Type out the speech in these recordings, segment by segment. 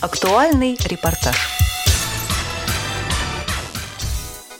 Актуальный репортаж.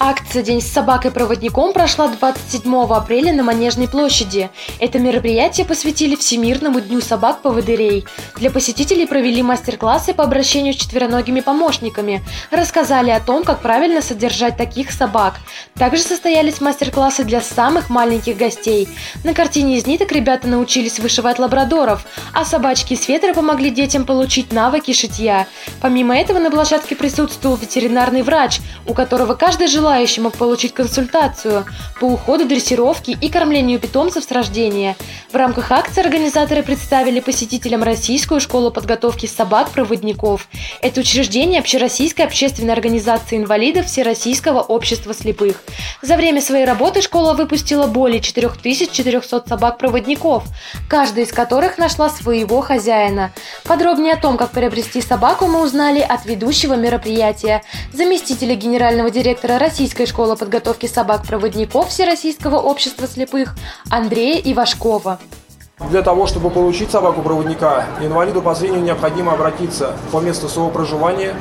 Акция «День с собакой-проводником» прошла 27 апреля на Манежной площади. Это мероприятие посвятили Всемирному дню собак-поводырей. Для посетителей провели мастер-классы по обращению с четвероногими помощниками, рассказали о том, как правильно содержать таких собак. Также состоялись мастер-классы для самых маленьких гостей. На картине из ниток ребята научились вышивать лабрадоров, а собачки из фетра помогли детям получить навыки шитья. Помимо этого на площадке присутствовал ветеринарный врач, у которого каждый желающий желающий мог получить консультацию по уходу, дрессировке и кормлению питомцев с рождения. В рамках акции организаторы представили посетителям Российскую школу подготовки собак-проводников. Это учреждение общероссийской общественной организации инвалидов Всероссийского общества слепых. За время своей работы школа выпустила более 4400 собак-проводников, каждая из которых нашла своего хозяина. Подробнее о том, как приобрести собаку, мы узнали от ведущего мероприятия, заместителя генерального директора России Российской школы подготовки собак-проводников Всероссийского общества слепых Андрея Ивашкова. Для того, чтобы получить собаку-проводника, инвалиду по зрению необходимо обратиться по месту своего проживания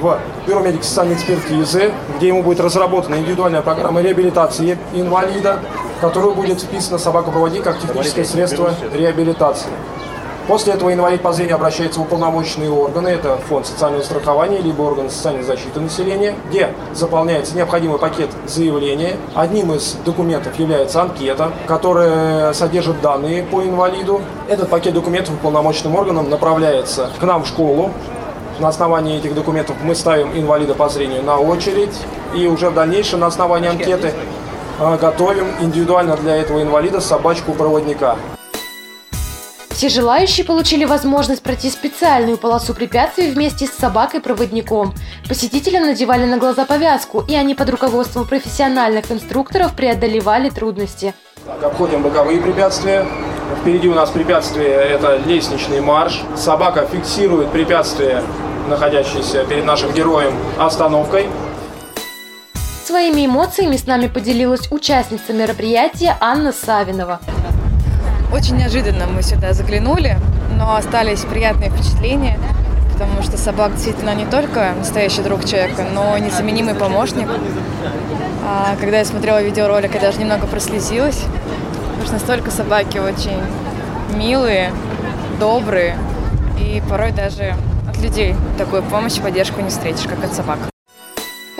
в Бюро медико-социальной экспертизы, где ему будет разработана индивидуальная программа реабилитации инвалида, в которую будет вписана собака-проводник как техническое средство реабилитации. После этого инвалид по зрению обращается в уполномоченные органы, это фонд социального страхования, либо органы социальной защиты населения, где заполняется необходимый пакет заявления. Одним из документов является анкета, которая содержит данные по инвалиду. Этот пакет документов уполномоченным органам направляется к нам в школу, на основании этих документов мы ставим инвалида по зрению на очередь и уже в дальнейшем на основании анкеты э, готовим индивидуально для этого инвалида собачку-проводника. Все желающие получили возможность пройти специальную полосу препятствий вместе с собакой-проводником. Посетителям надевали на глаза повязку, и они под руководством профессиональных инструкторов преодолевали трудности. Обходим боковые препятствия. Впереди у нас препятствие – это лестничный марш. Собака фиксирует препятствие, находящееся перед нашим героем, остановкой. Своими эмоциями с нами поделилась участница мероприятия Анна Савинова. Очень неожиданно мы сюда заглянули, но остались приятные впечатления, потому что собак действительно не только настоящий друг человека, но и незаменимый помощник. А когда я смотрела видеоролик, я даже немного прослезилась, потому что настолько собаки очень милые, добрые, и порой даже от людей такую помощь поддержку не встретишь, как от собак.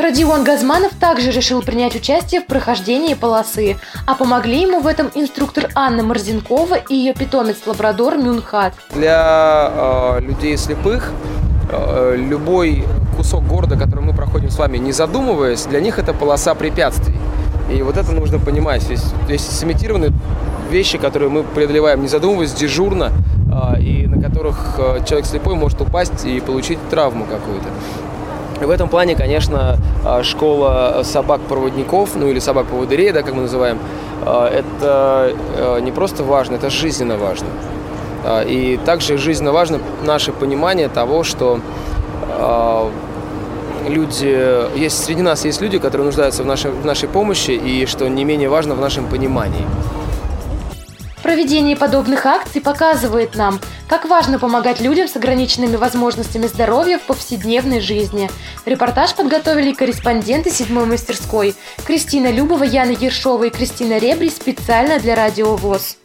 Родион Газманов также решил принять участие в прохождении полосы, а помогли ему в этом инструктор Анна Морзенкова и ее питомец-лабрадор Мюнхат. Для э, людей слепых э, любой кусок города, который мы проходим с вами, не задумываясь, для них это полоса препятствий. И вот это нужно понимать. Здесь, здесь сымитированы вещи, которые мы преодолеваем, не задумываясь, дежурно, э, и на которых э, человек слепой может упасть и получить травму какую-то. В этом плане, конечно, школа собак-проводников, ну или собак-поводырей, да, как мы называем, а, это а, не просто важно, это жизненно важно. И также жизненно важно наше понимание того, что люди, есть среди нас есть люди, которые нуждаются в нашей, в нашей помощи, и что не менее важно в нашем понимании. Проведение подобных акций показывает нам, как важно помогать людям с ограниченными возможностями здоровья в повседневной жизни. Репортаж подготовили корреспонденты седьмой мастерской Кристина Любова, Яна Ершова и Кристина Ребри специально для Радио ВОЗ.